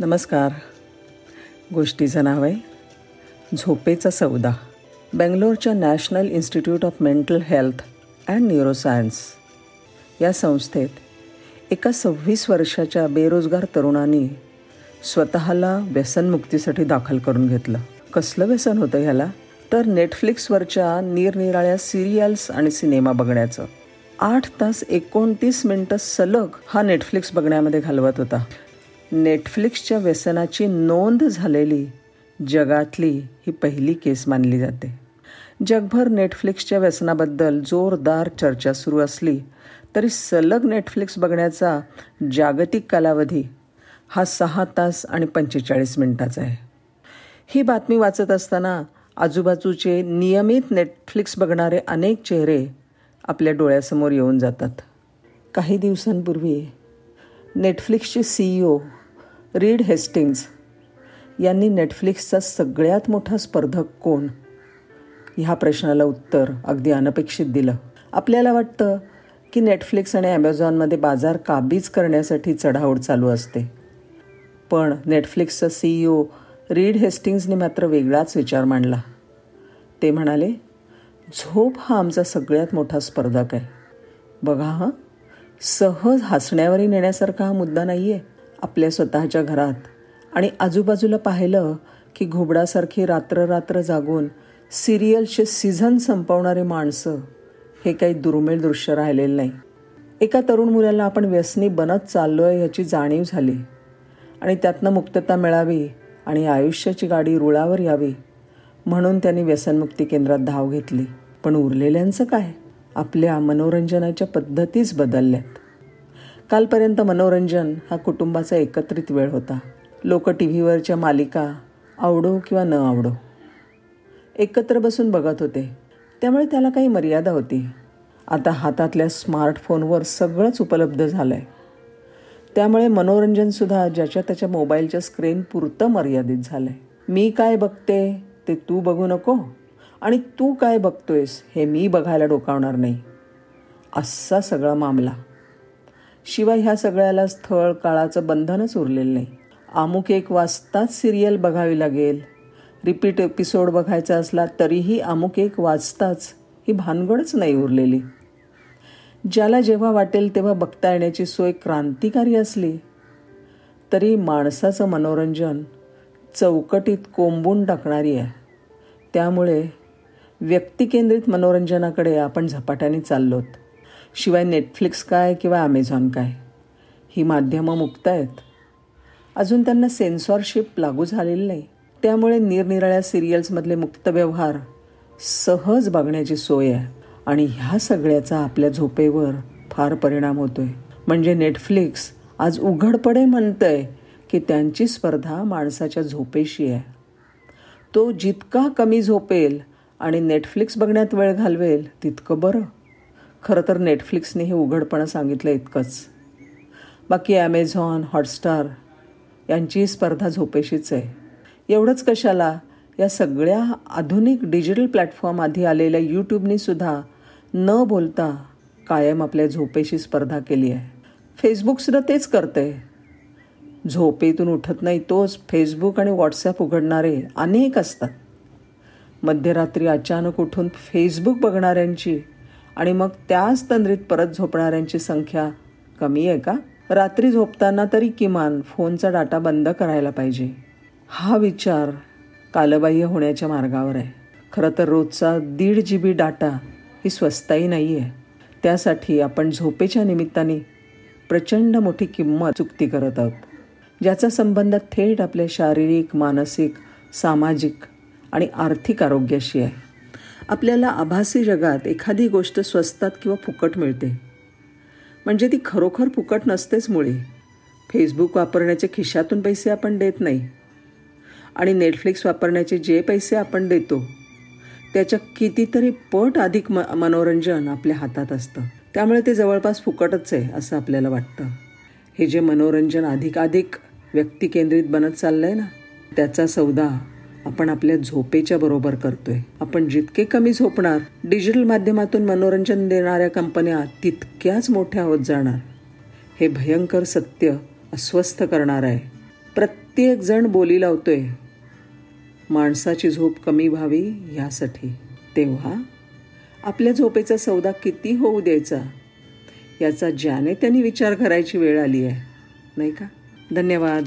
नमस्कार. गोष्टीचं नाव आहे झोपेचा सौदा. बेंगलोरच्या National Institute of Mental Health and Neuroscience या संस्थेत एका सव्वीस वर्षाच्या बेरोजगार तरुणाने स्वतःला व्यसनमुक्तीसाठी दाखल करून घेतलं. कसलं व्यसन होतं ह्याला? तर नेटफ्लिक्सवरच्या निरनिराळ्या सिरियल्स आणि सिनेमा बघण्याचं. आठ तास एकोणतीस मिनटं सलग हा नेटफ्लिक्स बघण्यामध्ये घालवत होता. नेटफ्लिक्सच्या व्यसनाची नोंद झालेली जगातली ही पहिली केस मानली जाते. जगभर नेटफ्लिक्सच्या व्यसनाबद्दल जोरदार चर्चा सुरू असली तरी सलग नेटफ्लिक्स बघण्याचा जागतिक कालावधी हा सहा तास आणि पंचेचाळीस मिनिटाचा आहे. ही बातमी वाचत असताना आजूबाजूचे नियमित नेटफ्लिक्स बघणारे अनेक चेहरे आपल्या डोळ्यासमोर येऊन जातात. काही दिवसांपूर्वी नेटफ्लिक्सचे सीईओ रीड हेस्टिंग्ज यांनी नेटफ्लिक्सचा सगळ्यात मोठा स्पर्धक कोण? ह्या प्रश्नाला उत्तर अगदी अनपेक्षित दिलं. आपल्याला वाटतं की नेटफ्लिक्स आणि ॲमेझॉनमध्ये बाजार काबीज करण्यासाठी चढाओढ चालू असते. पण नेटफ्लिक्सचा सीईओ रीड हेस्टिंग्जने मात्र वेगळाच विचार मांडला. ते म्हणाले झोप हा आमचा सगळ्यात मोठा स्पर्धक आहे. बघा हां सहज हसण्यावरही नेण्यासारखा हा मुद्दा नाही आहे आपल्या स्वतःच्या घरात. आणि आजूबाजूला पाहिलं की घोबडासारखी रात्र रात्र जागून सिरियलचे सीझन संपवणारे माणसं हे काही दुर्मिळ दृश्य राहिलेलं नाही. एका तरुण मुलाला आपण व्यसनी बनत चाललो आहे ह्याची जाणीव झाली. आणि त्यातनं मुक्तता मिळावी आणि आयुष्याची गाडी रुळावर यावी म्हणून त्यांनी व्यसनमुक्ती केंद्रात धाव घेतली. पण उरलेल्यांचं काय? आपल्या मनोरंजनाच्या पद्धतीच बदलल्यात. कालपर्यंत मनोरंजन हा कुटुंबाचा एकत्रित वेळ होता. लोक टी व्हीवरच्या मालिका आवडो किंवा न आवडो एकत्र बसून बघत होते. त्यामुळे त्याला काही मर्यादा होती. आता हातातल्या स्मार्टफोनवर सगळंच उपलब्ध झालं आहे त्यामुळे मनोरंजनसुद्धा ज्याच्या त्याच्या मोबाईलच्या स्क्रीन पुरतं मर्यादित झालं आहे मी काय बघते ते तू बघू नको. आणि तू काय बघतोयस हे मी बघायला डोकावणार नाही. असा सगळा मामला. शिवाय ह्या सगळ्याला स्थळ काळाचं बंधनच उरलेलं नाही. अमुक एक वाजताच सिरियल बघावी लागेल. रिपीट एपिसोड बघायचा असला तरीही अमुक एक वाजताच ही भानगडच नाही उरलेली. ज्याला जेव्हा वाटेल तेव्हा बघता येण्याची सोय क्रांतिकारी असली तरी माणसाचं मनोरंजन चौकटीत कोंबून टाकणारी आहे. त्यामुळे व्यक्तिकेंद्रित मनोरंजनाकडे आपण झपाट्याने चाललोत. शिवाय नेटफ्लिक्स काय किंवा ॲमेझॉन काय? ही माध्यमं मुक्त आहेत. अजून त्यांना सेन्सॉरशिप लागू झालेली नाही. त्यामुळे निरनिराळ्या सिरियल्समधले मुक्त व्यवहार सहज बघण्याची सोय आहे. आणि ह्या सगळ्याचा आपल्या झोपेवर फार परिणाम होतोय. म्हणजे नेटफ्लिक्स आज उघडपणे म्हणतंय की त्यांची स्पर्धा माणसाच्या झोपेशी आहे. तो जितका कमी झोपेल आणि नेटफ्लिक्स बघण्यात वेळ घालवेल तितकं बरं. खरं तर नेटफ्लिक्सने हे उघडपणं सांगितलं इतकंच. बाकी ॲमेझॉन हॉटस्टार यांची स्पर्धा झोपेशीच आहे. एवढंच कशाला या सगळ्या आधुनिक डिजिटल प्लॅटफॉर्म आधी आलेल्या यूट्यूबनी सुद्धा न बोलता कायम आपल्या झोपेशी स्पर्धा केली आहे. फेसबुकसुद्धा तेच करते झोपेतून उठत नाही तोच फेसबुक आणि व्हॉट्सॲप उघडणारे अनेक असतात. मध्यरात्री अचानक उठून फेसबुक बघणाऱ्यांची आणि मग त्याच तंद्रीत परत झोपणाऱ्यांची संख्या कमी आहे का? रात्री झोपताना तरी किमान फोनचा डाटा बंद करायला पाहिजे. हा विचार कालबाह्य होण्याच्या मार्गावर आहे. खरं तर रोजचा दीड जी बी डाटा ही स्वस्ताही नाही आहे त्यासाठी आपण झोपेच्या निमित्ताने प्रचंड मोठी किंमत चुकती करत आहोत. ज्याचा संबंध थेट आपल्या शारीरिक मानसिक सामाजिक आणि आर्थिक आरोग्याशी आहे. आपल्याला आभासी जगात एखादी गोष्ट स्वस्तात किंवा फुकट मिळते. म्हणजे ती खरोखर फुकट नसतेच मुळे. फेसबुक वापरण्याचे खिशातून पैसे आपण देत नाही. आणि नेटफ्लिक्स वापरण्याचे जे पैसे आपण देतो त्याच्या कितीतरी पट अधिक म मनोरंजन आपल्या हातात असतं. त्यामुळे ते जवळपास फुकटच आहे असं आपल्याला वाटतं. हे जे मनोरंजन अधिकाधिक व्यक्तिकेंद्रित बनत चाललं आहे ना त्याचा सौदा आपण आपल्या झोपेच्या बरोबर करतोय. आपण जितके कमी झोपणार डिजिटल माध्यमातून मनोरंजन देणाऱ्या कंपन्या तितक्याच मोठ्या होत जाणार. हे भयंकर सत्य अस्वस्थ करणार आहे. प्रत्येकजण बोली लावतोय माणसाची झोप कमी व्हावी यासाठी. तेव्हा आपल्या झोपेचा सौदा किती होऊ द्यायचा याचा ज्याने त्यांनी विचार करायची वेळ आली आहे. नाही का? धन्यवाद.